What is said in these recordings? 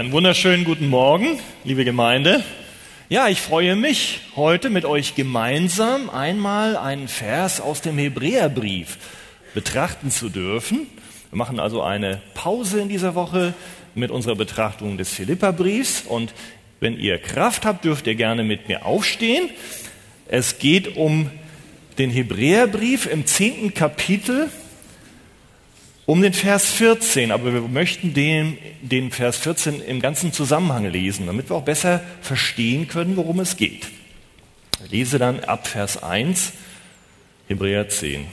Einen wunderschönen guten Morgen, liebe Gemeinde. Ja, ich freue mich, heute mit euch gemeinsam einmal einen Vers aus dem Hebräerbrief betrachten zu dürfen. Wir machen also eine Pause in dieser Woche mit unserer Betrachtung des Philipperbriefs und wenn ihr Kraft habt, dürft ihr gerne mit mir aufstehen. Es geht um den Hebräerbrief im zehnten Kapitel um den Vers 14, aber wir möchten den, den Vers 14 im ganzen Zusammenhang lesen, damit wir auch besser verstehen können, worum es geht. Ich lese dann ab Vers 1, Hebräer 10.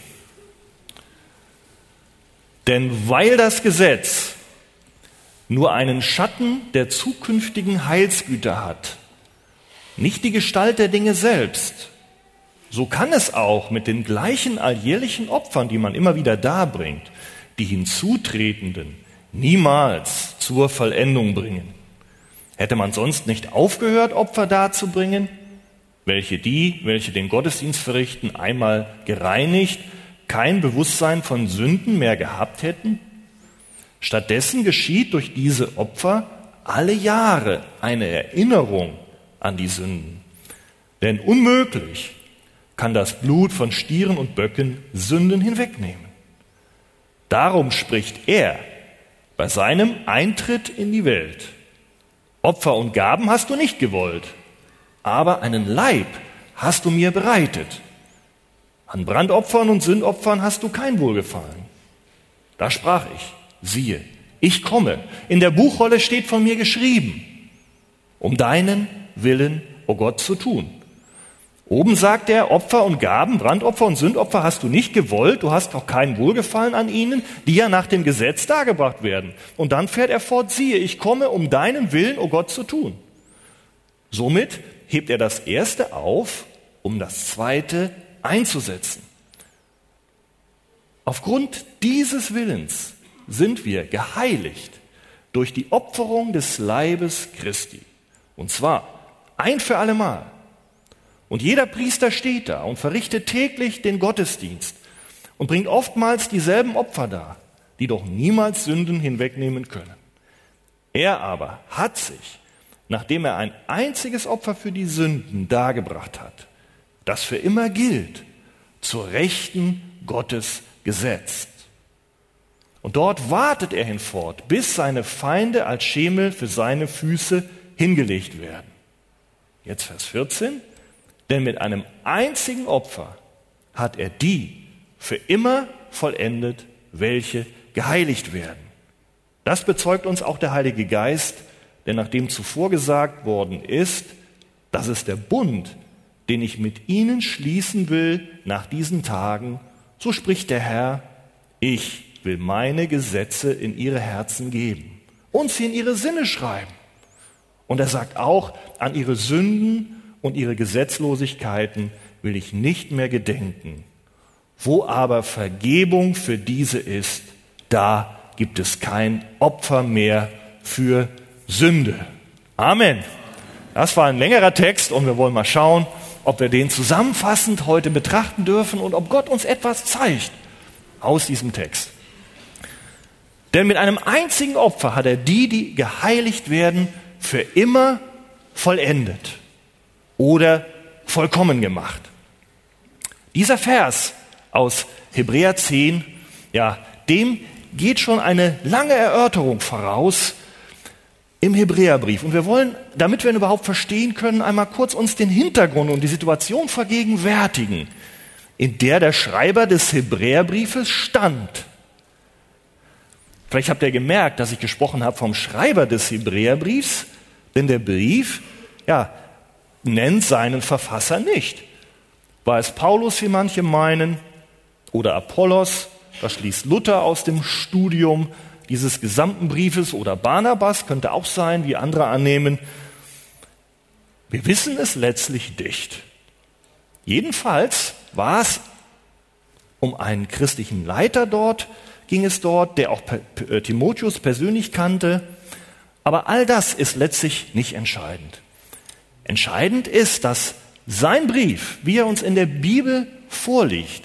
Denn weil das Gesetz nur einen Schatten der zukünftigen Heilsgüter hat, nicht die Gestalt der Dinge selbst, so kann es auch mit den gleichen alljährlichen Opfern, die man immer wieder darbringt, die Hinzutretenden niemals zur Vollendung bringen. Hätte man sonst nicht aufgehört, Opfer darzubringen, welche die, welche den Gottesdienst verrichten, einmal gereinigt, kein Bewusstsein von Sünden mehr gehabt hätten? Stattdessen geschieht durch diese Opfer alle Jahre eine Erinnerung an die Sünden. Denn unmöglich kann das Blut von Stieren und Böcken Sünden hinwegnehmen. Darum spricht er bei seinem Eintritt in die Welt. Opfer und Gaben hast du nicht gewollt, aber einen Leib hast du mir bereitet. An Brandopfern und Sündopfern hast du kein Wohlgefallen. Da sprach ich, siehe, ich komme. In der Buchrolle steht von mir geschrieben, um deinen Willen, o oh Gott, zu tun. Oben sagt er, Opfer und Gaben, Brandopfer und Sündopfer hast du nicht gewollt, du hast auch kein Wohlgefallen an ihnen, die ja nach dem Gesetz dargebracht werden. Und dann fährt er fort, siehe, ich komme, um deinen Willen, o oh Gott, zu tun. Somit hebt er das Erste auf, um das Zweite einzusetzen. Aufgrund dieses Willens sind wir geheiligt durch die Opferung des Leibes Christi. Und zwar ein für allemal. Und jeder Priester steht da und verrichtet täglich den Gottesdienst und bringt oftmals dieselben Opfer dar, die doch niemals Sünden hinwegnehmen können. Er aber hat sich, nachdem er ein einziges Opfer für die Sünden dargebracht hat, das für immer gilt, zur Rechten Gottes gesetzt. Und dort wartet er hinfort, bis seine Feinde als Schemel für seine Füße hingelegt werden. Jetzt Vers 14. Denn mit einem einzigen Opfer hat er die für immer vollendet, welche geheiligt werden. Das bezeugt uns auch der Heilige Geist, denn nachdem zuvor gesagt worden ist, das ist der Bund, den ich mit ihnen schließen will nach diesen Tagen, so spricht der Herr, ich will meine Gesetze in ihre Herzen geben und sie in ihre Sinne schreiben. Und er sagt auch, an ihre Sünden und ihre Gesetzlosigkeiten will ich nicht mehr gedenken. Wo aber Vergebung für diese ist, da gibt es kein Opfer mehr für Sünde. Amen. Das war ein längerer Text und wir wollen mal schauen, ob wir den zusammenfassend heute betrachten dürfen und ob Gott uns etwas zeigt aus diesem Text. Denn mit einem einzigen Opfer hat er die, die geheiligt werden, für immer vollendet oder vollkommen gemacht. Dieser Vers aus Hebräer 10, ja, dem geht schon eine lange Erörterung voraus im Hebräerbrief. Und wir wollen, damit wir ihn überhaupt verstehen können, einmal kurz uns den Hintergrund und die Situation vergegenwärtigen, in der der Schreiber des Hebräerbriefes stand. Vielleicht habt ihr gemerkt, dass ich gesprochen habe vom Schreiber des Hebräerbriefs, denn der Brief, ja, nennt seinen Verfasser nicht. War es Paulus, wie manche meinen, oder Apollos, das schließt Luther aus dem Studium dieses gesamten Briefes, oder Barnabas könnte auch sein, wie andere annehmen. Wir wissen es letztlich nicht. Jedenfalls war es um einen christlichen Leiter dort, ging es dort, der auch Timotheus persönlich kannte. Aber all das ist letztlich nicht entscheidend. Entscheidend ist, dass sein Brief, wie er uns in der Bibel vorliegt,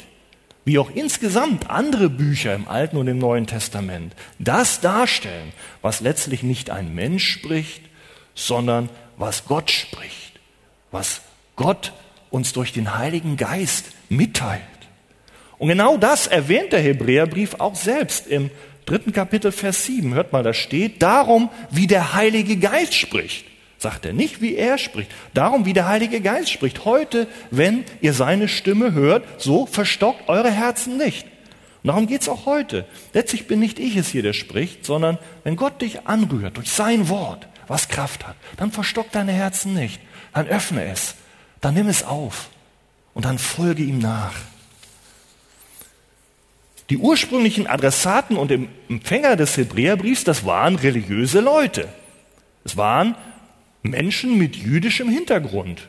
wie auch insgesamt andere Bücher im Alten und im Neuen Testament das darstellen, was letztlich nicht ein Mensch spricht, sondern was Gott spricht, was Gott uns durch den Heiligen Geist mitteilt. Und genau das erwähnt der Hebräerbrief auch selbst im dritten Kapitel, Vers 7. Hört mal, da steht, darum, wie der Heilige Geist spricht. Sagt er nicht, wie er spricht. Darum, wie der Heilige Geist spricht. Heute, wenn ihr seine Stimme hört, so verstockt eure Herzen nicht. Und darum geht's auch heute. Letztlich bin nicht ich es hier, der spricht, sondern wenn Gott dich anrührt durch sein Wort, was Kraft hat, dann verstockt deine Herzen nicht. Dann öffne es. Dann nimm es auf. Und dann folge ihm nach. Die ursprünglichen Adressaten und Empfänger des Hebräerbriefs, das waren religiöse Leute. Es waren Menschen mit jüdischem Hintergrund,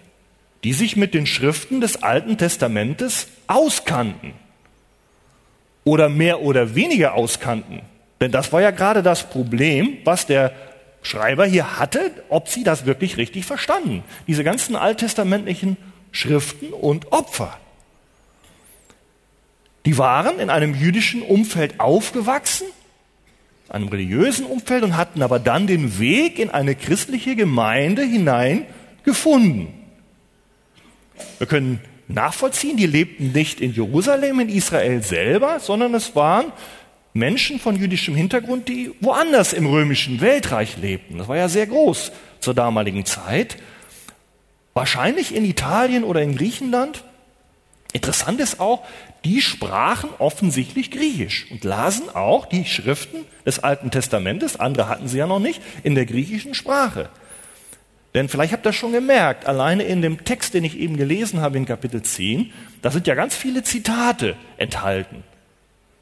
die sich mit den Schriften des Alten Testamentes auskannten oder mehr oder weniger auskannten. Denn das war ja gerade das Problem, was der Schreiber hier hatte, ob sie das wirklich richtig verstanden. Diese ganzen alttestamentlichen Schriften und Opfer. Die waren in einem jüdischen Umfeld aufgewachsen, einem religiösen Umfeld und hatten aber dann den Weg in eine christliche Gemeinde hinein gefunden. Wir können nachvollziehen, die lebten nicht in Jerusalem, in Israel selber, sondern es waren Menschen von jüdischem Hintergrund, die woanders im römischen Weltreich lebten. Das war ja sehr groß zur damaligen Zeit. Wahrscheinlich in Italien oder in Griechenland. Interessant ist auch, die sprachen offensichtlich Griechisch und lasen auch die Schriften des Alten Testamentes, andere hatten sie ja noch nicht, in der griechischen Sprache. Denn vielleicht habt ihr schon gemerkt, alleine in dem Text, den ich eben gelesen habe in Kapitel 10, da sind ja ganz viele Zitate enthalten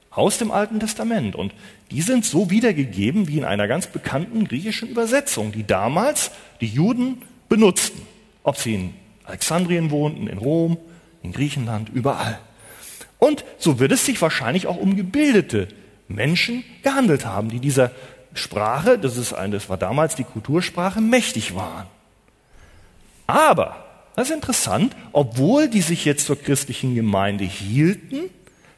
aus dem Alten Testament. Und die sind so wiedergegeben wie in einer ganz bekannten griechischen Übersetzung, die damals die Juden benutzten. Ob sie in Alexandrien wohnten, in Rom, in Griechenland, überall. Und so wird es sich wahrscheinlich auch um gebildete Menschen gehandelt haben, die dieser Sprache, das, ist ein, das war damals die Kultursprache, mächtig waren. Aber, das ist interessant, obwohl die sich jetzt zur christlichen Gemeinde hielten,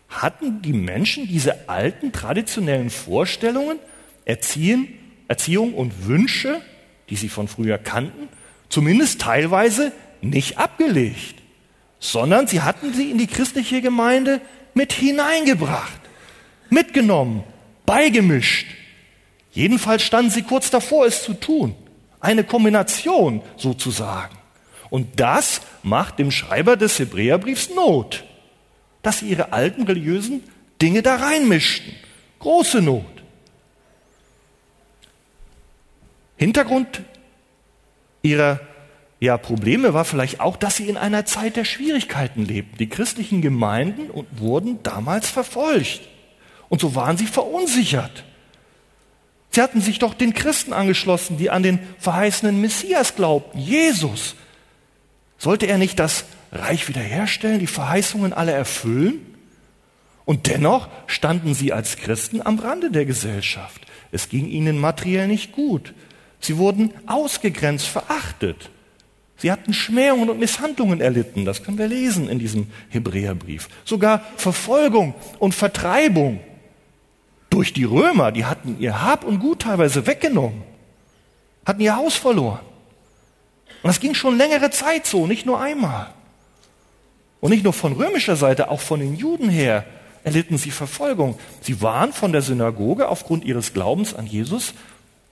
hatten die Menschen diese alten traditionellen Vorstellungen, Erziehen, Erziehung und Wünsche, die sie von früher kannten, zumindest teilweise nicht abgelegt sondern sie hatten sie in die christliche Gemeinde mit hineingebracht, mitgenommen, beigemischt. Jedenfalls standen sie kurz davor, es zu tun. Eine Kombination sozusagen. Und das macht dem Schreiber des Hebräerbriefs Not, dass sie ihre alten religiösen Dinge da reinmischten. Große Not. Hintergrund ihrer ja, Probleme war vielleicht auch, dass sie in einer Zeit der Schwierigkeiten lebten. Die christlichen Gemeinden wurden damals verfolgt. Und so waren sie verunsichert. Sie hatten sich doch den Christen angeschlossen, die an den verheißenen Messias glaubten, Jesus. Sollte er nicht das Reich wiederherstellen, die Verheißungen alle erfüllen? Und dennoch standen sie als Christen am Rande der Gesellschaft. Es ging ihnen materiell nicht gut. Sie wurden ausgegrenzt, verachtet. Sie hatten Schmähungen und Misshandlungen erlitten. Das können wir lesen in diesem Hebräerbrief. Sogar Verfolgung und Vertreibung durch die Römer. Die hatten ihr Hab und Gut teilweise weggenommen, hatten ihr Haus verloren. Und das ging schon längere Zeit so, nicht nur einmal. Und nicht nur von römischer Seite, auch von den Juden her erlitten sie Verfolgung. Sie waren von der Synagoge aufgrund ihres Glaubens an Jesus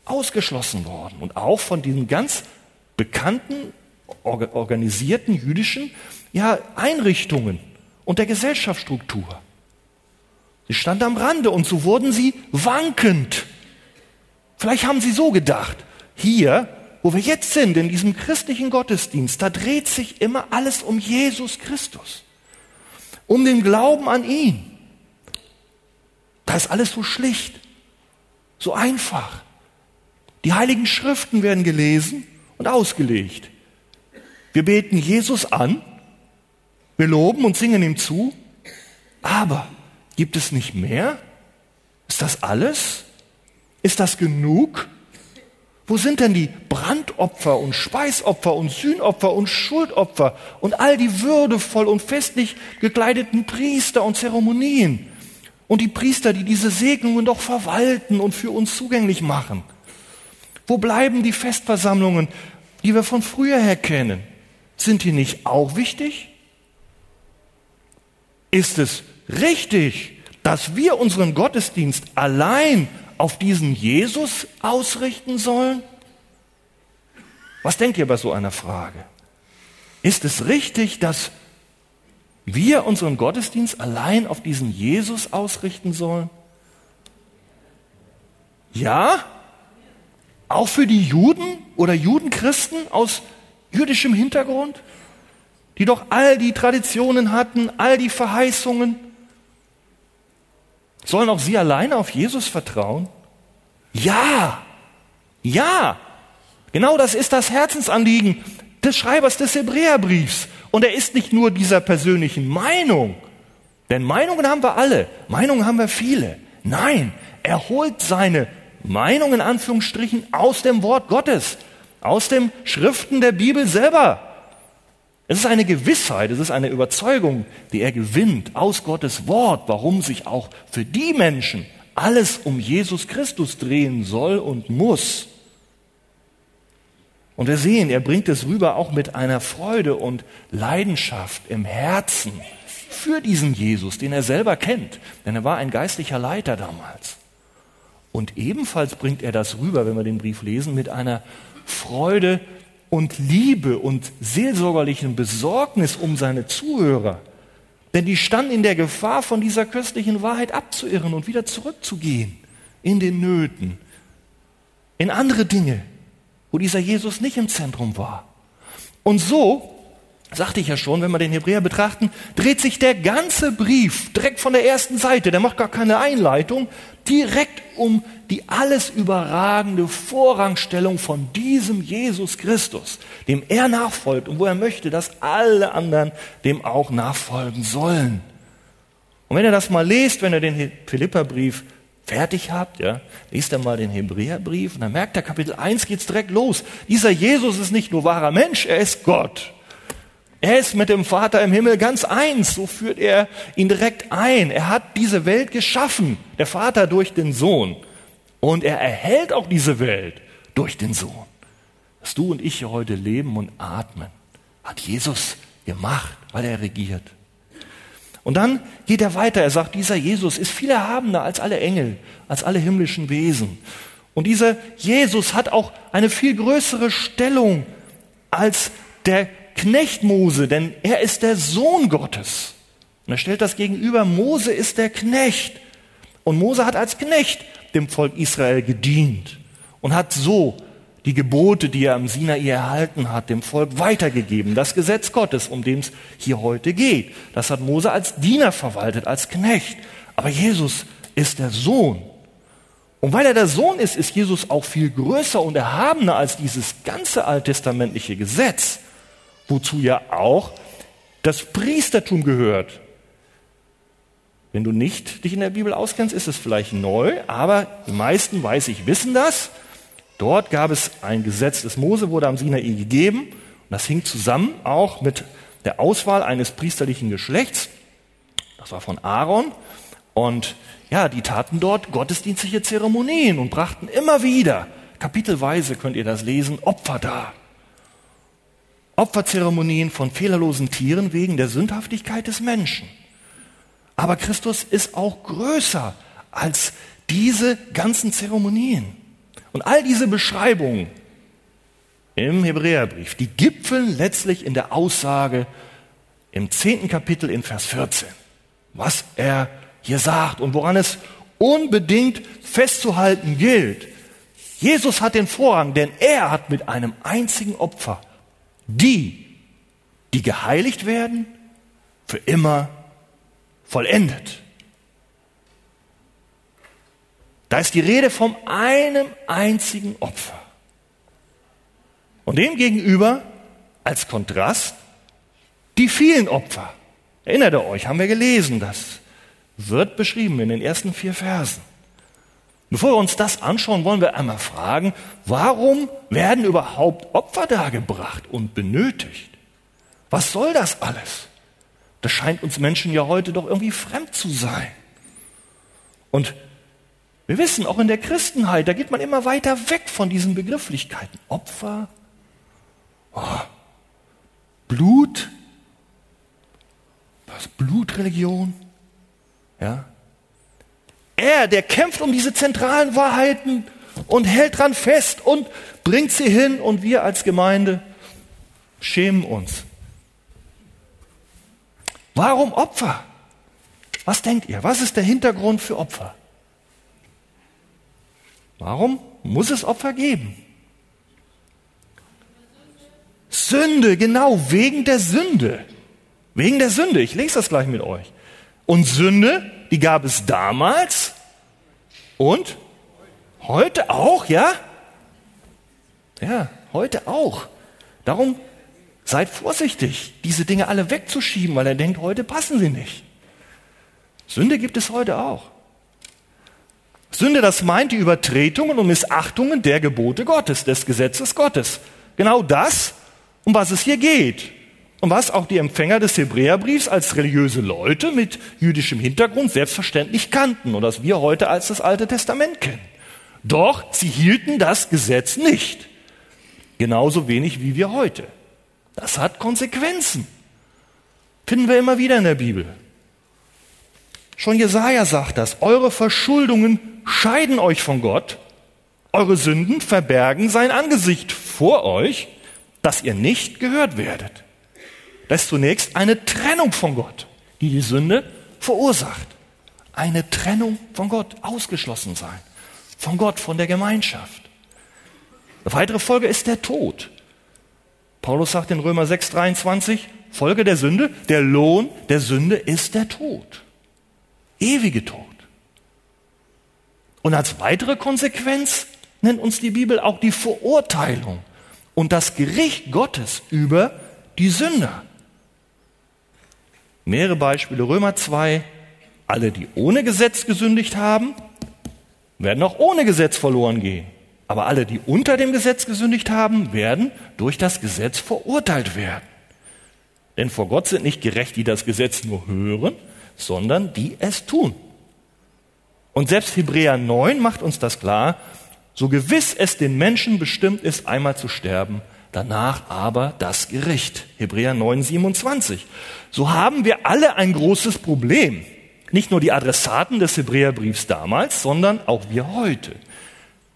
ausgeschlossen worden und auch von diesen ganz bekannten organisierten jüdischen ja, Einrichtungen und der Gesellschaftsstruktur. Sie standen am Rande und so wurden sie wankend. Vielleicht haben sie so gedacht, hier, wo wir jetzt sind, in diesem christlichen Gottesdienst, da dreht sich immer alles um Jesus Christus, um den Glauben an ihn. Da ist alles so schlicht, so einfach. Die heiligen Schriften werden gelesen und ausgelegt. Wir beten Jesus an, wir loben und singen ihm zu, aber gibt es nicht mehr? Ist das alles? Ist das genug? Wo sind denn die Brandopfer und Speisopfer und Sühnopfer und Schuldopfer und all die würdevoll und festlich gekleideten Priester und Zeremonien und die Priester, die diese Segnungen doch verwalten und für uns zugänglich machen? Wo bleiben die Festversammlungen, die wir von früher her kennen? Sind die nicht auch wichtig? Ist es richtig, dass wir unseren Gottesdienst allein auf diesen Jesus ausrichten sollen? Was denkt ihr bei so einer Frage? Ist es richtig, dass wir unseren Gottesdienst allein auf diesen Jesus ausrichten sollen? Ja? Auch für die Juden oder Judenchristen aus jüdischem Hintergrund, die doch all die Traditionen hatten, all die Verheißungen? Sollen auch sie alleine auf Jesus vertrauen? Ja, ja, genau das ist das Herzensanliegen des Schreibers des Hebräerbriefs. Und er ist nicht nur dieser persönlichen Meinung, denn Meinungen haben wir alle, Meinungen haben wir viele. Nein, er holt seine Meinung in Anführungsstrichen aus dem Wort Gottes, aus den Schriften der Bibel selber. Es ist eine Gewissheit, es ist eine Überzeugung, die er gewinnt aus Gottes Wort, warum sich auch für die Menschen alles um Jesus Christus drehen soll und muss. Und wir sehen, er bringt es rüber auch mit einer Freude und Leidenschaft im Herzen für diesen Jesus, den er selber kennt, denn er war ein geistlicher Leiter damals. Und ebenfalls bringt er das rüber, wenn wir den Brief lesen, mit einer Freude und Liebe und seelsorgerlichen Besorgnis um seine Zuhörer. Denn die standen in der Gefahr, von dieser köstlichen Wahrheit abzuirren und wieder zurückzugehen in den Nöten, in andere Dinge, wo dieser Jesus nicht im Zentrum war. Und so sagte ich ja schon, wenn wir den Hebräer betrachten, dreht sich der ganze Brief direkt von der ersten Seite, der macht gar keine Einleitung, direkt um die alles überragende Vorrangstellung von diesem Jesus Christus, dem er nachfolgt und wo er möchte, dass alle anderen dem auch nachfolgen sollen. Und wenn ihr das mal lest, wenn ihr den Philipperbrief fertig habt, ja, lest dann mal den Hebräerbrief und dann merkt ihr, Kapitel 1 geht's direkt los. Dieser Jesus ist nicht nur wahrer Mensch, er ist Gott. Er ist mit dem Vater im Himmel ganz eins. So führt er ihn direkt ein. Er hat diese Welt geschaffen, der Vater durch den Sohn. Und er erhält auch diese Welt durch den Sohn. Dass du und ich hier heute leben und atmen, hat Jesus gemacht, weil er regiert. Und dann geht er weiter. Er sagt, dieser Jesus ist viel erhabener als alle Engel, als alle himmlischen Wesen. Und dieser Jesus hat auch eine viel größere Stellung als der Knecht Mose, denn er ist der Sohn Gottes. Und er stellt das gegenüber, Mose ist der Knecht. Und Mose hat als Knecht dem Volk Israel gedient und hat so die Gebote, die er am Sinai erhalten hat, dem Volk weitergegeben. Das Gesetz Gottes, um dem es hier heute geht. Das hat Mose als Diener verwaltet, als Knecht. Aber Jesus ist der Sohn. Und weil er der Sohn ist, ist Jesus auch viel größer und erhabener als dieses ganze alttestamentliche Gesetz wozu ja auch das Priestertum gehört. Wenn du nicht dich in der Bibel auskennst, ist es vielleicht neu, aber die meisten, weiß ich, wissen das. Dort gab es ein Gesetz des Mose, wurde am Sinai gegeben. Und das hing zusammen auch mit der Auswahl eines priesterlichen Geschlechts. Das war von Aaron. Und ja, die taten dort gottesdienstliche Zeremonien und brachten immer wieder, kapitelweise könnt ihr das lesen, Opfer dar. Opferzeremonien von fehlerlosen Tieren wegen der Sündhaftigkeit des Menschen. Aber Christus ist auch größer als diese ganzen Zeremonien. Und all diese Beschreibungen im Hebräerbrief, die gipfeln letztlich in der Aussage im zehnten Kapitel in Vers 14, was er hier sagt und woran es unbedingt festzuhalten gilt. Jesus hat den Vorrang, denn er hat mit einem einzigen Opfer die, die geheiligt werden, für immer vollendet. Da ist die Rede von einem einzigen Opfer. Und dem gegenüber als Kontrast die vielen Opfer. Erinnert ihr euch, haben wir gelesen, das wird beschrieben in den ersten vier Versen. Bevor wir uns das anschauen, wollen wir einmal fragen, warum werden überhaupt Opfer dargebracht und benötigt? Was soll das alles? Das scheint uns Menschen ja heute doch irgendwie fremd zu sein. Und wir wissen, auch in der Christenheit, da geht man immer weiter weg von diesen Begrifflichkeiten. Opfer, oh, Blut, was Blutreligion, ja, er, der kämpft um diese zentralen Wahrheiten und hält dran fest und bringt sie hin und wir als Gemeinde schämen uns. Warum Opfer? Was denkt ihr? Was ist der Hintergrund für Opfer? Warum muss es Opfer geben? Sünde, genau, wegen der Sünde. Wegen der Sünde. Ich lese das gleich mit euch. Und Sünde, die gab es damals und heute auch, ja? Ja, heute auch. Darum seid vorsichtig, diese Dinge alle wegzuschieben, weil er denkt, heute passen sie nicht. Sünde gibt es heute auch. Sünde, das meint die Übertretungen und Missachtungen der Gebote Gottes, des Gesetzes Gottes. Genau das, um was es hier geht und was auch die Empfänger des Hebräerbriefs als religiöse Leute mit jüdischem Hintergrund selbstverständlich kannten und das wir heute als das Alte Testament kennen. Doch sie hielten das Gesetz nicht. Genauso wenig wie wir heute. Das hat Konsequenzen. Finden wir immer wieder in der Bibel. Schon Jesaja sagt das. Eure Verschuldungen scheiden euch von Gott. Eure Sünden verbergen sein Angesicht vor euch, dass ihr nicht gehört werdet. Das ist zunächst eine Trennung von Gott, die die Sünde verursacht. Eine Trennung von Gott, ausgeschlossen sein. Von Gott, von der Gemeinschaft. Eine weitere Folge ist der Tod. Paulus sagt in Römer 6, 23, Folge der Sünde, der Lohn der Sünde ist der Tod. Ewige Tod. Und als weitere Konsequenz nennt uns die Bibel auch die Verurteilung und das Gericht Gottes über die Sünder. Mehrere Beispiele. Römer 2. Alle, die ohne Gesetz gesündigt haben, werden auch ohne Gesetz verloren gehen. Aber alle, die unter dem Gesetz gesündigt haben, werden durch das Gesetz verurteilt werden. Denn vor Gott sind nicht gerecht, die das Gesetz nur hören, sondern die es tun. Und selbst Hebräer 9 macht uns das klar, so gewiss es den Menschen bestimmt ist, einmal zu sterben, danach aber das Gericht. Hebräer 9, 27. So haben wir alle ein großes Problem. Nicht nur die Adressaten des Hebräerbriefs damals, sondern auch wir heute.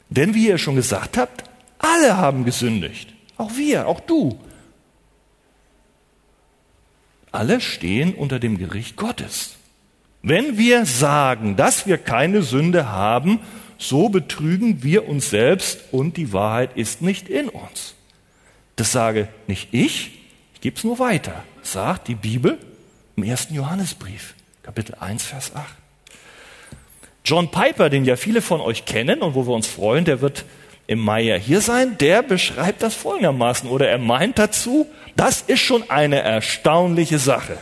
Denn wie ihr schon gesagt habt, alle haben gesündigt. Auch wir, auch du. Alle stehen unter dem Gericht Gottes. Wenn wir sagen, dass wir keine Sünde haben, so betrügen wir uns selbst und die Wahrheit ist nicht in uns. Das sage nicht ich, ich gebe es nur weiter. Sagt die Bibel im ersten Johannesbrief, Kapitel 1, Vers 8. John Piper, den ja viele von euch kennen und wo wir uns freuen, der wird im Mai ja hier sein, der beschreibt das folgendermaßen oder er meint dazu, das ist schon eine erstaunliche Sache.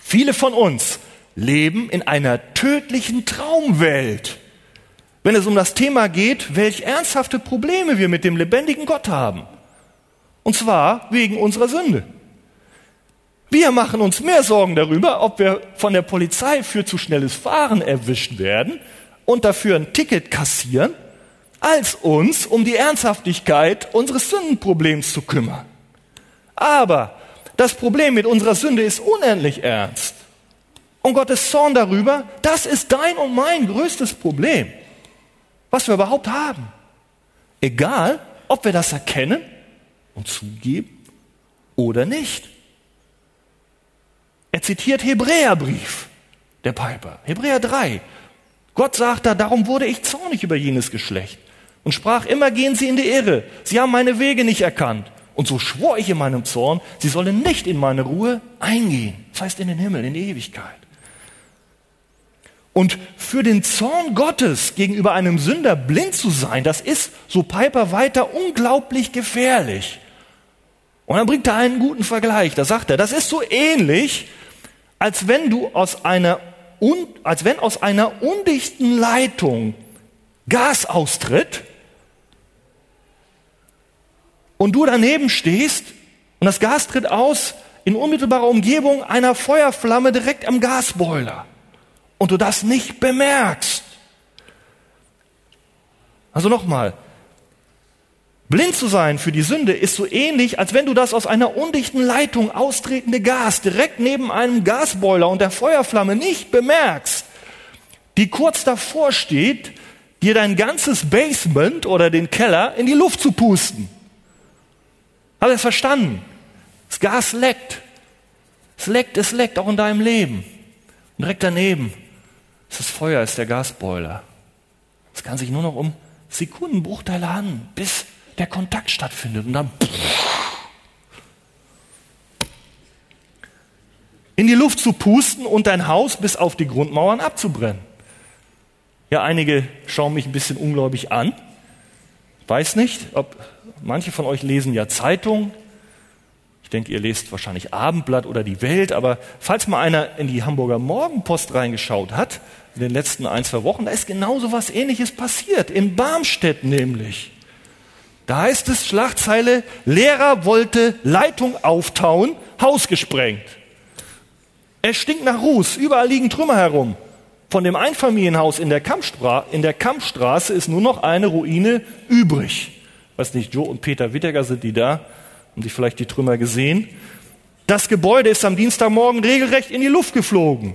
Viele von uns leben in einer tödlichen Traumwelt, wenn es um das Thema geht, welch ernsthafte Probleme wir mit dem lebendigen Gott haben. Und zwar wegen unserer Sünde. Wir machen uns mehr Sorgen darüber, ob wir von der Polizei für zu schnelles Fahren erwischt werden und dafür ein Ticket kassieren, als uns um die Ernsthaftigkeit unseres Sündenproblems zu kümmern. Aber das Problem mit unserer Sünde ist unendlich ernst. Und Gottes Zorn darüber, das ist dein und mein größtes Problem, was wir überhaupt haben. Egal, ob wir das erkennen und zugeben oder nicht. Er zitiert Hebräerbrief, der Piper, Hebräer 3. Gott sagt da, darum wurde ich zornig über jenes Geschlecht und sprach, immer gehen sie in die Irre. Sie haben meine Wege nicht erkannt. Und so schwor ich in meinem Zorn, sie sollen nicht in meine Ruhe eingehen. Das heißt in den Himmel, in die Ewigkeit. Und für den Zorn Gottes gegenüber einem Sünder blind zu sein, das ist, so Piper weiter, unglaublich gefährlich. Und dann bringt er einen guten Vergleich. Da sagt er, das ist so ähnlich, als wenn du aus einer, als wenn aus einer undichten Leitung Gas austritt und du daneben stehst und das Gas tritt aus in unmittelbarer Umgebung einer Feuerflamme direkt am Gasboiler und du das nicht bemerkst. Also nochmal, blind zu sein für die Sünde ist so ähnlich, als wenn du das aus einer undichten Leitung austretende Gas direkt neben einem Gasboiler und der Feuerflamme nicht bemerkst, die kurz davor steht, dir dein ganzes Basement oder den Keller in die Luft zu pusten. Habt ihr es verstanden? Das Gas leckt. Es leckt, es leckt auch in deinem Leben. Und direkt daneben ist das Feuer, ist der Gasboiler. Es kann sich nur noch um Sekundenbruchteile an, bis der Kontakt stattfindet. Und dann in die Luft zu pusten und dein Haus bis auf die Grundmauern abzubrennen. Ja, einige schauen mich ein bisschen ungläubig an. Weiß nicht, ob Manche von euch lesen ja Zeitung. Ich denke, ihr lest wahrscheinlich Abendblatt oder die Welt. Aber falls mal einer in die Hamburger Morgenpost reingeschaut hat, in den letzten ein, zwei Wochen, da ist genau so was Ähnliches passiert. In Barmstedt nämlich. Da heißt es Schlagzeile, Lehrer wollte Leitung auftauen, Haus gesprengt. Es stinkt nach Ruß, überall liegen Trümmer herum. Von dem Einfamilienhaus in der, Kampfstra in der Kampfstraße ist nur noch eine Ruine übrig weiß nicht, Joe und Peter Witteger sind die da, haben sich vielleicht die Trümmer gesehen. Das Gebäude ist am Dienstagmorgen regelrecht in die Luft geflogen.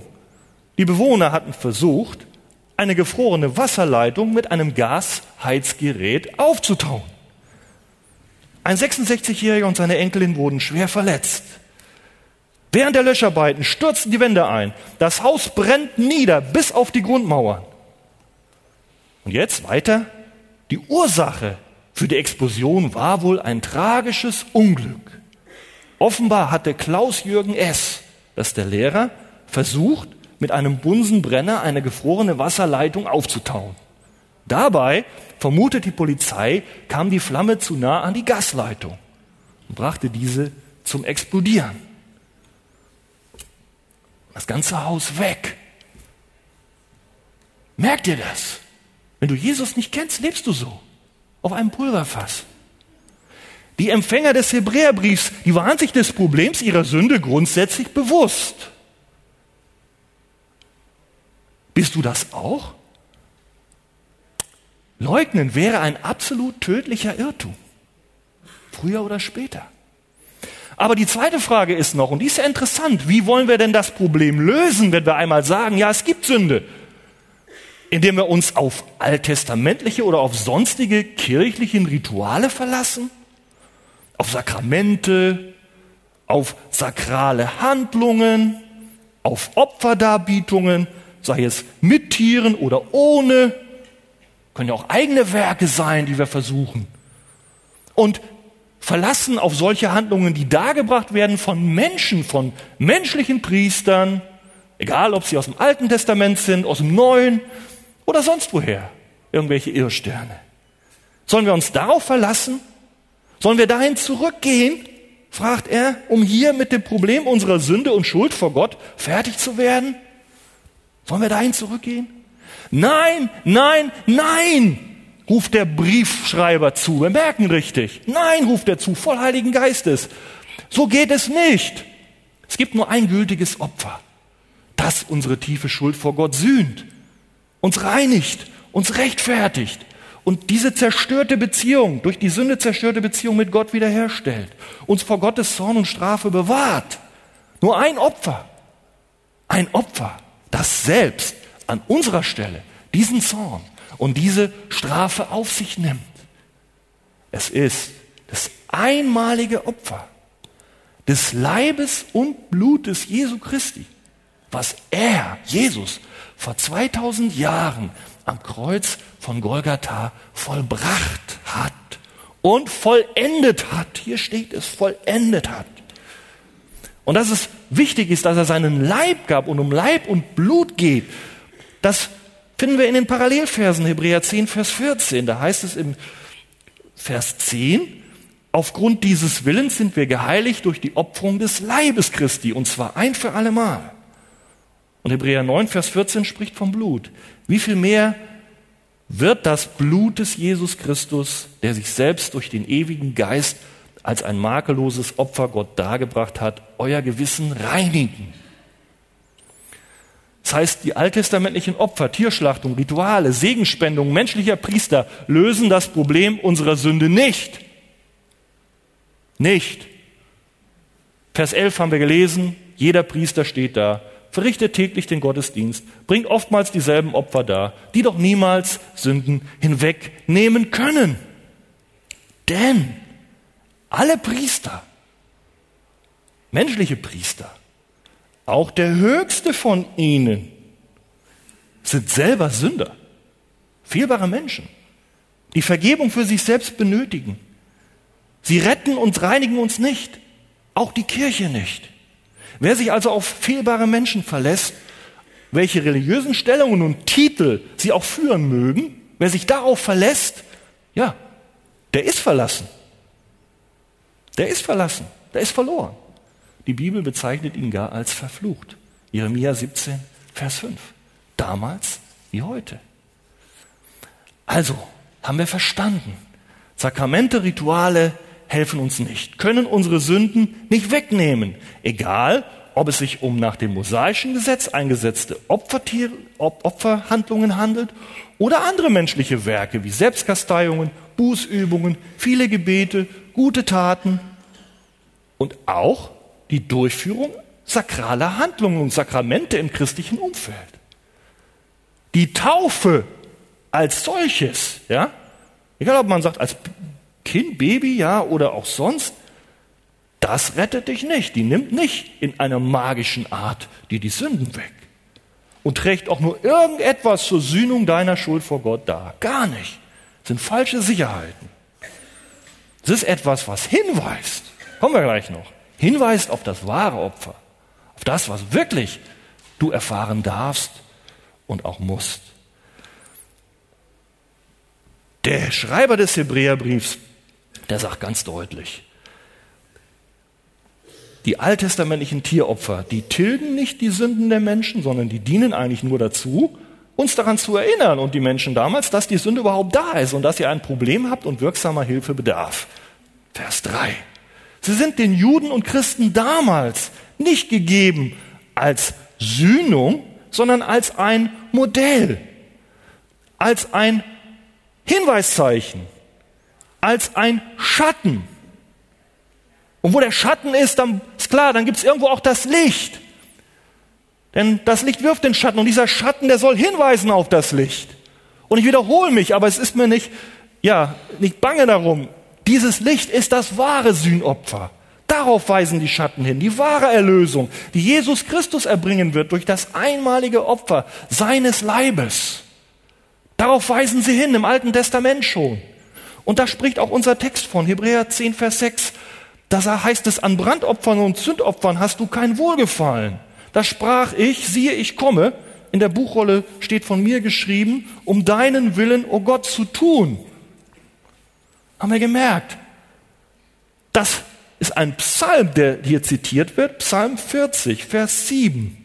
Die Bewohner hatten versucht, eine gefrorene Wasserleitung mit einem Gasheizgerät aufzutauen. Ein 66-Jähriger und seine Enkelin wurden schwer verletzt. Während der Löscharbeiten stürzten die Wände ein. Das Haus brennt nieder bis auf die Grundmauern. Und jetzt weiter. Die Ursache für die Explosion war wohl ein tragisches Unglück. Offenbar hatte Klaus-Jürgen S., das ist der Lehrer, versucht, mit einem Bunsenbrenner eine gefrorene Wasserleitung aufzutauen. Dabei, vermutet die Polizei, kam die Flamme zu nah an die Gasleitung und brachte diese zum Explodieren. Das ganze Haus weg. Merkt ihr das? Wenn du Jesus nicht kennst, lebst du so auf einem Pulverfass. Die Empfänger des Hebräerbriefs, die waren sich des Problems ihrer Sünde grundsätzlich bewusst. Bist du das auch? Leugnen wäre ein absolut tödlicher Irrtum. Früher oder später. Aber die zweite Frage ist noch, und die ist ja interessant, wie wollen wir denn das Problem lösen, wenn wir einmal sagen, ja, es gibt Sünde? indem wir uns auf alttestamentliche oder auf sonstige kirchlichen Rituale verlassen, auf Sakramente, auf sakrale Handlungen, auf Opferdarbietungen, sei es mit Tieren oder ohne, können ja auch eigene Werke sein, die wir versuchen. Und verlassen auf solche Handlungen, die dargebracht werden von Menschen, von menschlichen Priestern, egal ob sie aus dem Alten Testament sind, aus dem Neuen, oder sonst woher irgendwelche Irrsterne. Sollen wir uns darauf verlassen? Sollen wir dahin zurückgehen, fragt er, um hier mit dem Problem unserer Sünde und Schuld vor Gott fertig zu werden? Sollen wir dahin zurückgehen? Nein, nein, nein, ruft der Briefschreiber zu. Wir merken richtig. Nein, ruft er zu, voll Heiligen Geistes. So geht es nicht. Es gibt nur ein gültiges Opfer, das unsere tiefe Schuld vor Gott sühnt uns reinigt, uns rechtfertigt und diese zerstörte Beziehung, durch die Sünde zerstörte Beziehung mit Gott wiederherstellt, uns vor Gottes Zorn und Strafe bewahrt. Nur ein Opfer, ein Opfer, das selbst an unserer Stelle diesen Zorn und diese Strafe auf sich nimmt. Es ist das einmalige Opfer des Leibes und Blutes Jesu Christi, was er, Jesus, vor 2000 Jahren am Kreuz von Golgatha vollbracht hat und vollendet hat. Hier steht es, vollendet hat. Und dass es wichtig ist, dass er seinen Leib gab und um Leib und Blut geht, das finden wir in den Parallelversen Hebräer 10, Vers 14. Da heißt es im Vers 10, aufgrund dieses Willens sind wir geheiligt durch die Opferung des Leibes Christi, und zwar ein für allemal. Und Hebräer 9, Vers 14 spricht vom Blut. Wie viel mehr wird das Blut des Jesus Christus, der sich selbst durch den ewigen Geist als ein makelloses Opfer Gott dargebracht hat, euer Gewissen reinigen. Das heißt, die alttestamentlichen Opfer, Tierschlachtung, Rituale, Segenspendung menschlicher Priester lösen das Problem unserer Sünde nicht. Nicht. Vers 11 haben wir gelesen, jeder Priester steht da, verrichtet täglich den Gottesdienst, bringt oftmals dieselben Opfer dar, die doch niemals Sünden hinwegnehmen können. Denn alle Priester, menschliche Priester, auch der höchste von ihnen, sind selber Sünder, fehlbare Menschen, die Vergebung für sich selbst benötigen. Sie retten und reinigen uns nicht, auch die Kirche nicht. Wer sich also auf fehlbare Menschen verlässt, welche religiösen Stellungen und Titel sie auch führen mögen, wer sich darauf verlässt, ja, der ist verlassen. Der ist verlassen, der ist verloren. Die Bibel bezeichnet ihn gar als verflucht. Jeremia 17, Vers 5. Damals wie heute. Also, haben wir verstanden. Sakramente, Rituale, helfen uns nicht, können unsere Sünden nicht wegnehmen, egal ob es sich um nach dem mosaischen Gesetz eingesetzte Opfertier, Opferhandlungen handelt oder andere menschliche Werke wie Selbstkasteiungen, Bußübungen, viele Gebete, gute Taten und auch die Durchführung sakraler Handlungen und Sakramente im christlichen Umfeld. Die Taufe als solches, ja, egal ob man sagt als Kind, Baby, ja, oder auch sonst, das rettet dich nicht. Die nimmt nicht in einer magischen Art dir die Sünden weg und trägt auch nur irgendetwas zur Sühnung deiner Schuld vor Gott dar. Gar nicht. Das sind falsche Sicherheiten. Es ist etwas, was hinweist, kommen wir gleich noch, hinweist auf das wahre Opfer, auf das, was wirklich du erfahren darfst und auch musst. Der Schreiber des Hebräerbriefs der sagt ganz deutlich, die alttestamentlichen Tieropfer, die tilgen nicht die Sünden der Menschen, sondern die dienen eigentlich nur dazu, uns daran zu erinnern und die Menschen damals, dass die Sünde überhaupt da ist und dass ihr ein Problem habt und wirksamer Hilfe bedarf. Vers 3. Sie sind den Juden und Christen damals nicht gegeben als Sühnung, sondern als ein Modell, als ein Hinweiszeichen als ein Schatten. Und wo der Schatten ist, dann ist klar, dann gibt es irgendwo auch das Licht. Denn das Licht wirft den Schatten und dieser Schatten, der soll hinweisen auf das Licht. Und ich wiederhole mich, aber es ist mir nicht, ja, nicht bange darum. Dieses Licht ist das wahre Sühnopfer. Darauf weisen die Schatten hin, die wahre Erlösung, die Jesus Christus erbringen wird durch das einmalige Opfer seines Leibes. Darauf weisen sie hin im Alten Testament schon. Und da spricht auch unser Text von, Hebräer 10, Vers 6. Da heißt es, an Brandopfern und Zündopfern hast du kein Wohlgefallen. Da sprach ich, siehe, ich komme. In der Buchrolle steht von mir geschrieben, um deinen Willen, o oh Gott, zu tun. Haben wir gemerkt. Das ist ein Psalm, der hier zitiert wird, Psalm 40, Vers 7.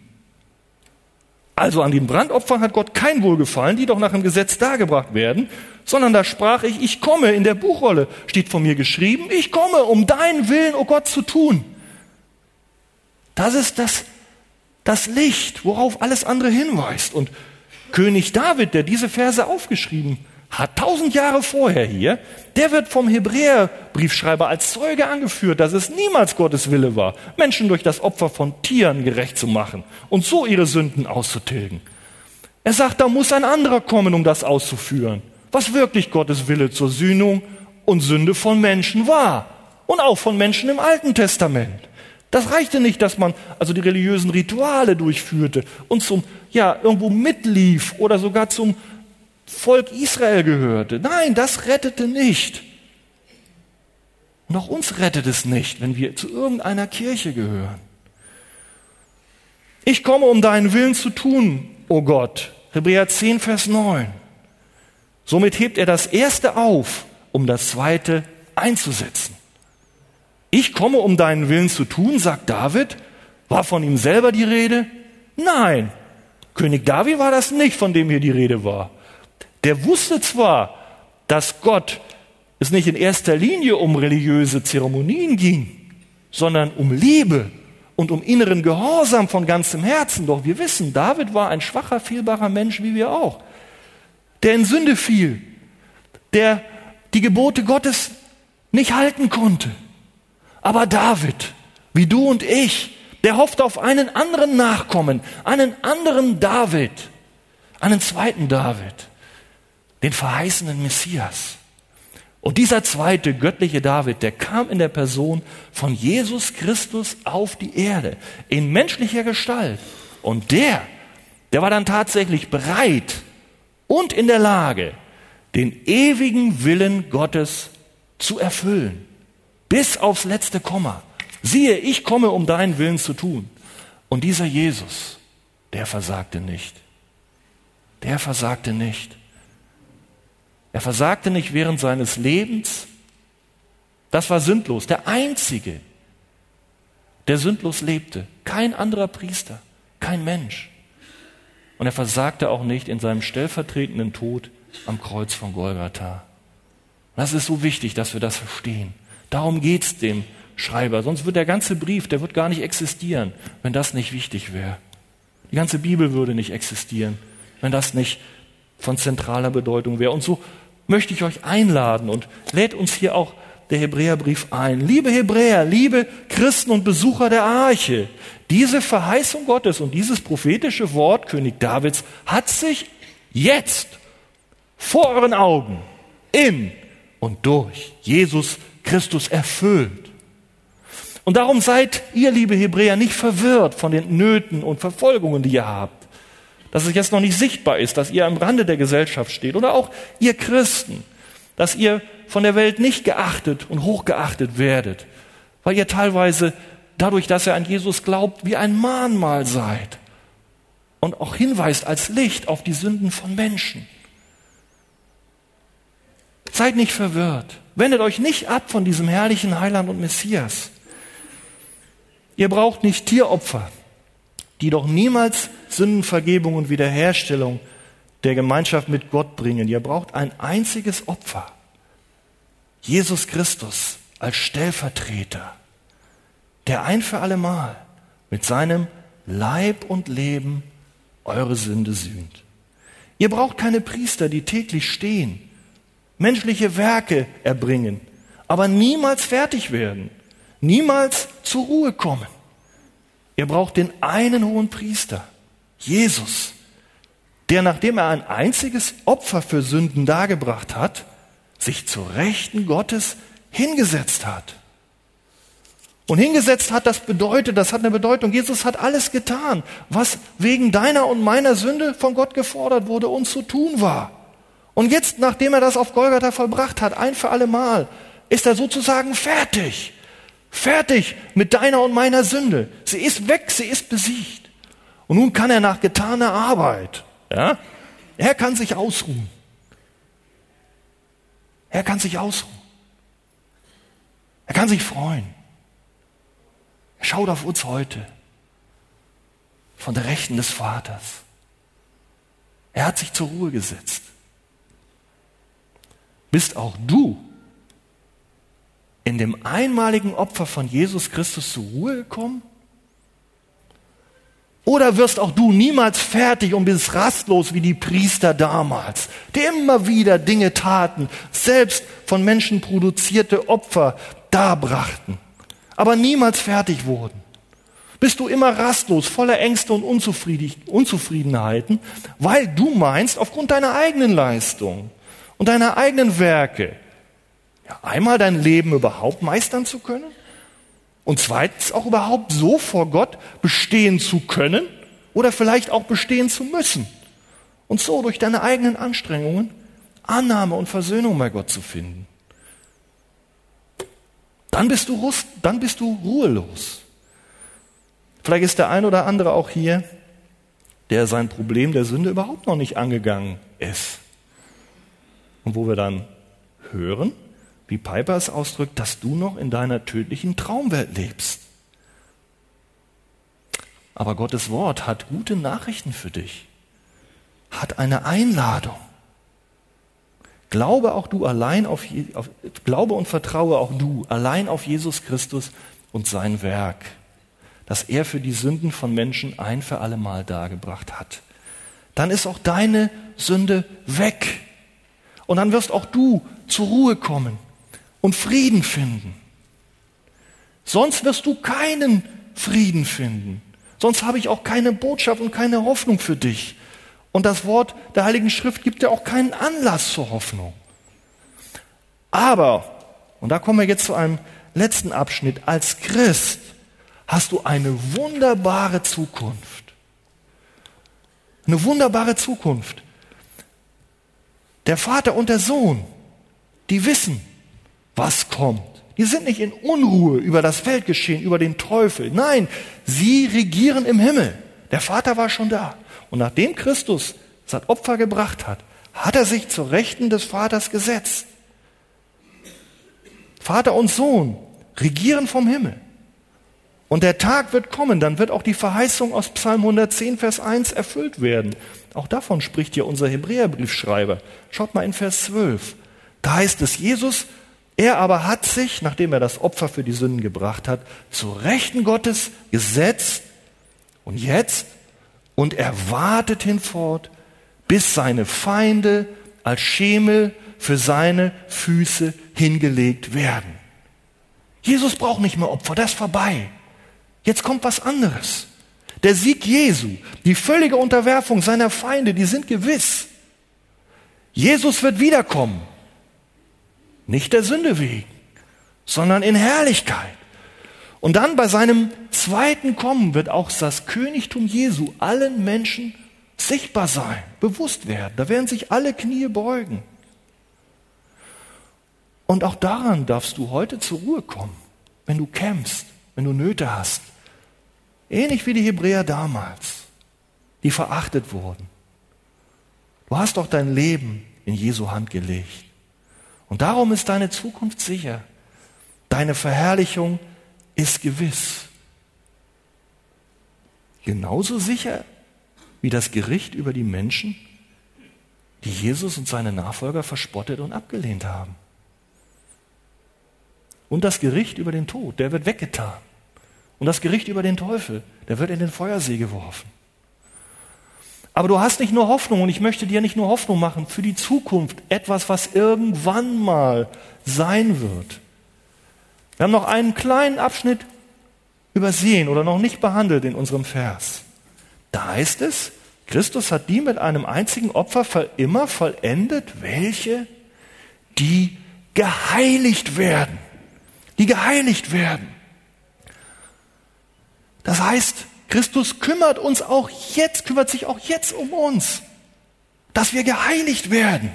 Also an den Brandopfern hat Gott kein Wohlgefallen, die doch nach dem Gesetz dargebracht werden, sondern da sprach ich, ich komme, in der Buchrolle steht von mir geschrieben, ich komme, um deinen Willen, o oh Gott, zu tun. Das ist das, das Licht, worauf alles andere hinweist. Und König David, der diese Verse aufgeschrieben hat, tausend Jahre vorher hier, der wird vom Hebräerbriefschreiber als Zeuge angeführt, dass es niemals Gottes Wille war, Menschen durch das Opfer von Tieren gerecht zu machen und so ihre Sünden auszutilgen. Er sagt, da muss ein anderer kommen, um das auszuführen was wirklich Gottes Wille zur Sühnung und Sünde von Menschen war. Und auch von Menschen im Alten Testament. Das reichte nicht, dass man also die religiösen Rituale durchführte und zum, ja, irgendwo mitlief oder sogar zum Volk Israel gehörte. Nein, das rettete nicht. Und auch uns rettet es nicht, wenn wir zu irgendeiner Kirche gehören. Ich komme, um deinen Willen zu tun, o oh Gott. Hebräer 10, Vers 9. Somit hebt er das erste auf, um das zweite einzusetzen. Ich komme, um deinen Willen zu tun, sagt David. War von ihm selber die Rede? Nein. König David war das nicht, von dem hier die Rede war. Der wusste zwar, dass Gott es nicht in erster Linie um religiöse Zeremonien ging, sondern um Liebe und um inneren Gehorsam von ganzem Herzen. Doch wir wissen, David war ein schwacher, fehlbarer Mensch wie wir auch, der in Sünde fiel, der die Gebote Gottes nicht halten konnte. Aber David, wie du und ich, der hofft auf einen anderen Nachkommen, einen anderen David, einen zweiten David, den verheißenen Messias. Und dieser zweite göttliche David, der kam in der Person von Jesus Christus auf die Erde in menschlicher Gestalt. Und der, der war dann tatsächlich bereit und in der Lage, den ewigen Willen Gottes zu erfüllen. Bis aufs letzte Komma. Siehe, ich komme, um deinen Willen zu tun. Und dieser Jesus, der versagte nicht. Der versagte nicht. Er versagte nicht während seines Lebens. Das war sündlos. Der Einzige, der sündlos lebte. Kein anderer Priester, kein Mensch. Und er versagte auch nicht in seinem stellvertretenden Tod am Kreuz von Golgatha. Das ist so wichtig, dass wir das verstehen. Darum geht's dem Schreiber. Sonst wird der ganze Brief, der wird gar nicht existieren, wenn das nicht wichtig wäre. Die ganze Bibel würde nicht existieren, wenn das nicht von zentraler Bedeutung wäre. Und so möchte ich euch einladen und lädt uns hier auch der Hebräerbrief ein. Liebe Hebräer, liebe Christen und Besucher der Arche, diese Verheißung Gottes und dieses prophetische Wort König Davids hat sich jetzt vor euren Augen in und durch Jesus Christus erfüllt. Und darum seid ihr, liebe Hebräer, nicht verwirrt von den Nöten und Verfolgungen, die ihr habt dass es jetzt noch nicht sichtbar ist, dass ihr am Rande der Gesellschaft steht oder auch ihr Christen, dass ihr von der Welt nicht geachtet und hochgeachtet werdet, weil ihr teilweise dadurch, dass ihr an Jesus glaubt, wie ein Mahnmal seid und auch hinweist als Licht auf die Sünden von Menschen. Seid nicht verwirrt. Wendet euch nicht ab von diesem herrlichen Heiland und Messias. Ihr braucht nicht Tieropfer die doch niemals Sündenvergebung und Wiederherstellung der Gemeinschaft mit Gott bringen. Ihr braucht ein einziges Opfer. Jesus Christus als Stellvertreter, der ein für allemal mit seinem Leib und Leben eure Sünde sühnt. Ihr braucht keine Priester, die täglich stehen, menschliche Werke erbringen, aber niemals fertig werden, niemals zur Ruhe kommen. Ihr braucht den einen hohen Priester, Jesus, der nachdem er ein einziges Opfer für Sünden dargebracht hat, sich zur Rechten Gottes hingesetzt hat. Und hingesetzt hat, das bedeutet, das hat eine Bedeutung. Jesus hat alles getan, was wegen deiner und meiner Sünde von Gott gefordert wurde und zu tun war. Und jetzt, nachdem er das auf Golgatha vollbracht hat, ein für alle Mal, ist er sozusagen fertig. Fertig mit deiner und meiner Sünde. Sie ist weg, sie ist besiegt. Und nun kann er nach getaner Arbeit, ja, er kann sich ausruhen. Er kann sich ausruhen. Er kann sich freuen. Er schaut auf uns heute von der Rechten des Vaters. Er hat sich zur Ruhe gesetzt. Bist auch du in dem einmaligen Opfer von Jesus Christus zur Ruhe gekommen? Oder wirst auch du niemals fertig und bist rastlos wie die Priester damals, die immer wieder Dinge taten, selbst von Menschen produzierte Opfer darbrachten, aber niemals fertig wurden? Bist du immer rastlos, voller Ängste und Unzufriedenheiten, weil du meinst, aufgrund deiner eigenen Leistung und deiner eigenen Werke, ja, einmal dein Leben überhaupt meistern zu können und zweitens auch überhaupt so vor Gott bestehen zu können oder vielleicht auch bestehen zu müssen und so durch deine eigenen Anstrengungen Annahme und Versöhnung bei Gott zu finden. Dann bist du, rust, dann bist du ruhelos. Vielleicht ist der ein oder andere auch hier, der sein Problem der Sünde überhaupt noch nicht angegangen ist. Und wo wir dann hören, wie Piper es ausdrückt, dass du noch in deiner tödlichen Traumwelt lebst. Aber Gottes Wort hat gute Nachrichten für dich, hat eine Einladung. Glaube auch du allein auf, auf, glaube und vertraue auch du allein auf Jesus Christus und sein Werk, das er für die Sünden von Menschen ein für alle Mal dargebracht hat. Dann ist auch deine Sünde weg. Und dann wirst auch du zur Ruhe kommen und Frieden finden. Sonst wirst du keinen Frieden finden. Sonst habe ich auch keine Botschaft und keine Hoffnung für dich. Und das Wort der Heiligen Schrift gibt ja auch keinen Anlass zur Hoffnung. Aber, und da kommen wir jetzt zu einem letzten Abschnitt, als Christ hast du eine wunderbare Zukunft. Eine wunderbare Zukunft. Der Vater und der Sohn, die wissen, was kommt. Die sind nicht in Unruhe über das Weltgeschehen, über den Teufel. Nein, sie regieren im Himmel. Der Vater war schon da. Und nachdem Christus sein Opfer gebracht hat, hat er sich zur Rechten des Vaters gesetzt. Vater und Sohn regieren vom Himmel. Und der Tag wird kommen, dann wird auch die Verheißung aus Psalm 110, Vers 1 erfüllt werden. Auch davon spricht ja unser Hebräerbriefschreiber. Schaut mal in Vers 12. Da heißt es, Jesus, er aber hat sich, nachdem er das Opfer für die Sünden gebracht hat, zu Rechten Gottes gesetzt und jetzt und er wartet hinfort, bis seine Feinde als Schemel für seine Füße hingelegt werden. Jesus braucht nicht mehr Opfer, das ist vorbei. Jetzt kommt was anderes. Der Sieg Jesu, die völlige Unterwerfung seiner Feinde, die sind gewiss. Jesus wird wiederkommen. Nicht der Sünde wegen, sondern in Herrlichkeit. Und dann bei seinem zweiten Kommen wird auch das Königtum Jesu allen Menschen sichtbar sein, bewusst werden. Da werden sich alle Knie beugen. Und auch daran darfst du heute zur Ruhe kommen, wenn du kämpfst, wenn du Nöte hast. Ähnlich wie die Hebräer damals, die verachtet wurden. Du hast doch dein Leben in Jesu Hand gelegt. Und darum ist deine Zukunft sicher. Deine Verherrlichung ist gewiss. Genauso sicher wie das Gericht über die Menschen, die Jesus und seine Nachfolger verspottet und abgelehnt haben. Und das Gericht über den Tod, der wird weggetan. Und das Gericht über den Teufel, der wird in den Feuersee geworfen. Aber du hast nicht nur Hoffnung und ich möchte dir nicht nur Hoffnung machen für die Zukunft, etwas, was irgendwann mal sein wird. Wir haben noch einen kleinen Abschnitt übersehen oder noch nicht behandelt in unserem Vers. Da heißt es, Christus hat die mit einem einzigen Opfer für immer vollendet, welche, die geheiligt werden. Die geheiligt werden. Das heißt, Christus kümmert uns auch jetzt, kümmert sich auch jetzt um uns, dass wir geheiligt werden.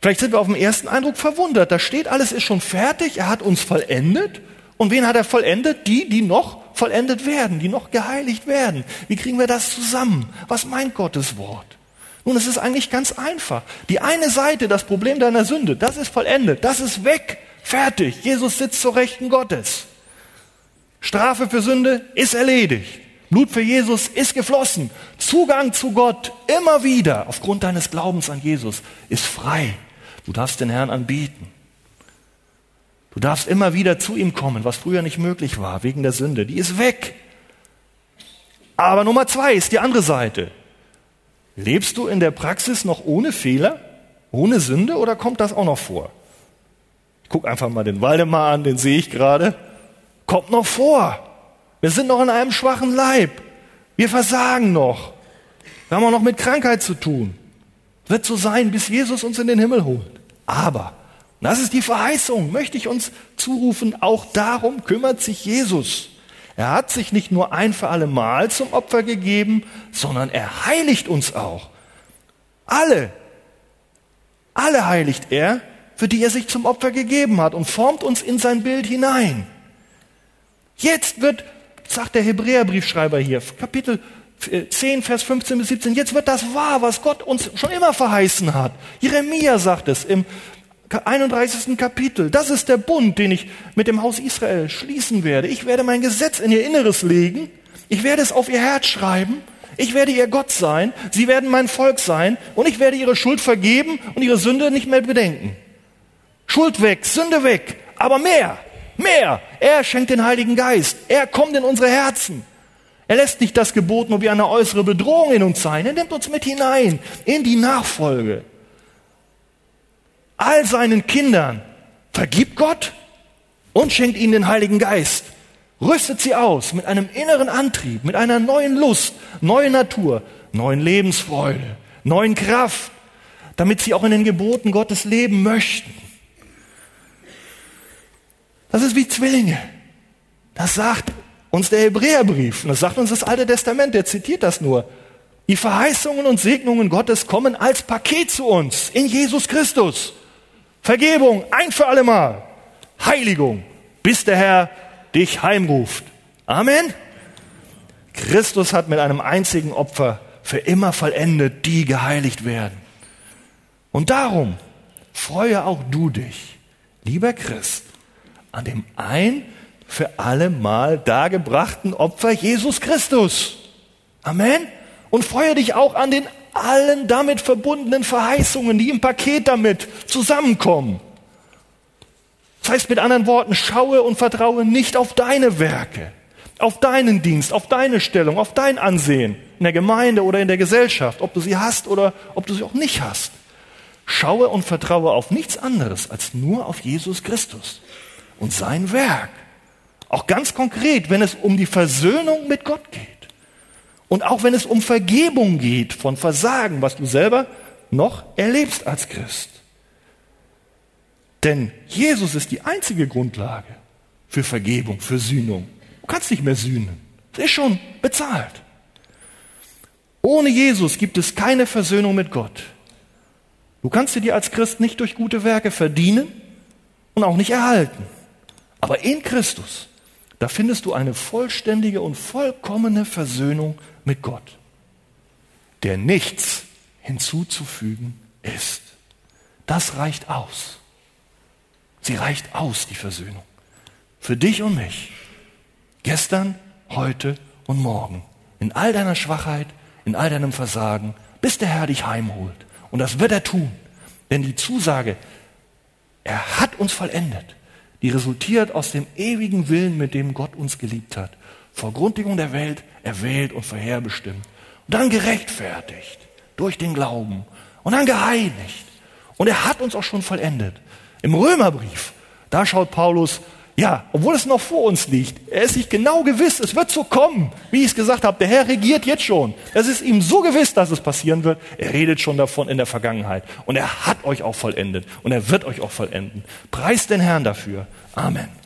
Vielleicht sind wir auf den ersten Eindruck verwundert. Da steht, alles ist schon fertig, er hat uns vollendet. Und wen hat er vollendet? Die, die noch vollendet werden, die noch geheiligt werden. Wie kriegen wir das zusammen? Was meint Gottes Wort? Nun, es ist eigentlich ganz einfach. Die eine Seite, das Problem deiner Sünde, das ist vollendet, das ist weg, fertig. Jesus sitzt zur Rechten Gottes. Strafe für Sünde ist erledigt. Blut für Jesus ist geflossen. Zugang zu Gott immer wieder aufgrund deines Glaubens an Jesus ist frei. Du darfst den Herrn anbieten. Du darfst immer wieder zu ihm kommen, was früher nicht möglich war, wegen der Sünde. Die ist weg. Aber Nummer zwei ist die andere Seite. Lebst du in der Praxis noch ohne Fehler, ohne Sünde oder kommt das auch noch vor? Ich guck einfach mal den Waldemar an, den sehe ich gerade. Kommt noch vor. Wir sind noch in einem schwachen Leib. Wir versagen noch. Wir haben auch noch mit Krankheit zu tun. Wird so sein, bis Jesus uns in den Himmel holt. Aber, das ist die Verheißung, möchte ich uns zurufen, auch darum kümmert sich Jesus. Er hat sich nicht nur ein für alle Mal zum Opfer gegeben, sondern er heiligt uns auch. Alle, alle heiligt er, für die er sich zum Opfer gegeben hat und formt uns in sein Bild hinein. Jetzt wird, sagt der Hebräerbriefschreiber hier, Kapitel 10, Vers 15 bis 17, jetzt wird das wahr, was Gott uns schon immer verheißen hat. Jeremia sagt es im 31. Kapitel. Das ist der Bund, den ich mit dem Haus Israel schließen werde. Ich werde mein Gesetz in ihr Inneres legen. Ich werde es auf ihr Herz schreiben. Ich werde ihr Gott sein, sie werden mein Volk sein und ich werde ihre Schuld vergeben und ihre Sünde nicht mehr bedenken. Schuld weg, Sünde weg, aber mehr, mehr. Er schenkt den Heiligen Geist. Er kommt in unsere Herzen. Er lässt nicht das Gebot nur wie eine äußere Bedrohung in uns sein. Er nimmt uns mit hinein in die Nachfolge. All seinen Kindern vergibt Gott und schenkt ihnen den Heiligen Geist. Rüstet sie aus mit einem inneren Antrieb, mit einer neuen Lust, neuen Natur, neuen Lebensfreude, neuen Kraft, damit sie auch in den Geboten Gottes leben möchten. Das ist wie Zwillinge. Das sagt uns der Hebräerbrief. Und das sagt uns das Alte Testament. Der zitiert das nur. Die Verheißungen und Segnungen Gottes kommen als Paket zu uns in Jesus Christus. Vergebung ein für allemal. Heiligung, bis der Herr dich heimruft. Amen. Christus hat mit einem einzigen Opfer für immer vollendet, die geheiligt werden. Und darum freue auch du dich, lieber Christ, an dem ein für alle Mal dargebrachten Opfer Jesus Christus. Amen. Und freue dich auch an den allen damit verbundenen Verheißungen, die im Paket damit zusammenkommen. Das heißt mit anderen Worten, schaue und vertraue nicht auf deine Werke, auf deinen Dienst, auf deine Stellung, auf dein Ansehen in der Gemeinde oder in der Gesellschaft, ob du sie hast oder ob du sie auch nicht hast. Schaue und vertraue auf nichts anderes als nur auf Jesus Christus und sein Werk. Auch ganz konkret, wenn es um die Versöhnung mit Gott geht. Und auch wenn es um Vergebung geht von Versagen, was du selber noch erlebst als Christ. Denn Jesus ist die einzige Grundlage für Vergebung, für Sühnung. Du kannst nicht mehr sühnen. Es ist schon bezahlt. Ohne Jesus gibt es keine Versöhnung mit Gott. Du kannst sie dir als Christ nicht durch gute Werke verdienen und auch nicht erhalten. Aber in Christus, da findest du eine vollständige und vollkommene Versöhnung mit Gott, der nichts hinzuzufügen ist. Das reicht aus. Sie reicht aus, die Versöhnung. Für dich und mich. Gestern, heute und morgen. In all deiner Schwachheit, in all deinem Versagen, bis der Herr dich heimholt. Und das wird er tun. Denn die Zusage, er hat uns vollendet, die resultiert aus dem ewigen Willen, mit dem Gott uns geliebt hat. Vor Grundlegung der Welt erwählt und vorherbestimmt. Und dann gerechtfertigt durch den Glauben. Und dann geheiligt. Und er hat uns auch schon vollendet. Im Römerbrief, da schaut Paulus, ja, obwohl es noch vor uns liegt, er ist sich genau gewiss, es wird so kommen, wie ich es gesagt habe, der Herr regiert jetzt schon. Es ist ihm so gewiss, dass es passieren wird. Er redet schon davon in der Vergangenheit. Und er hat euch auch vollendet. Und er wird euch auch vollenden. Preist den Herrn dafür. Amen.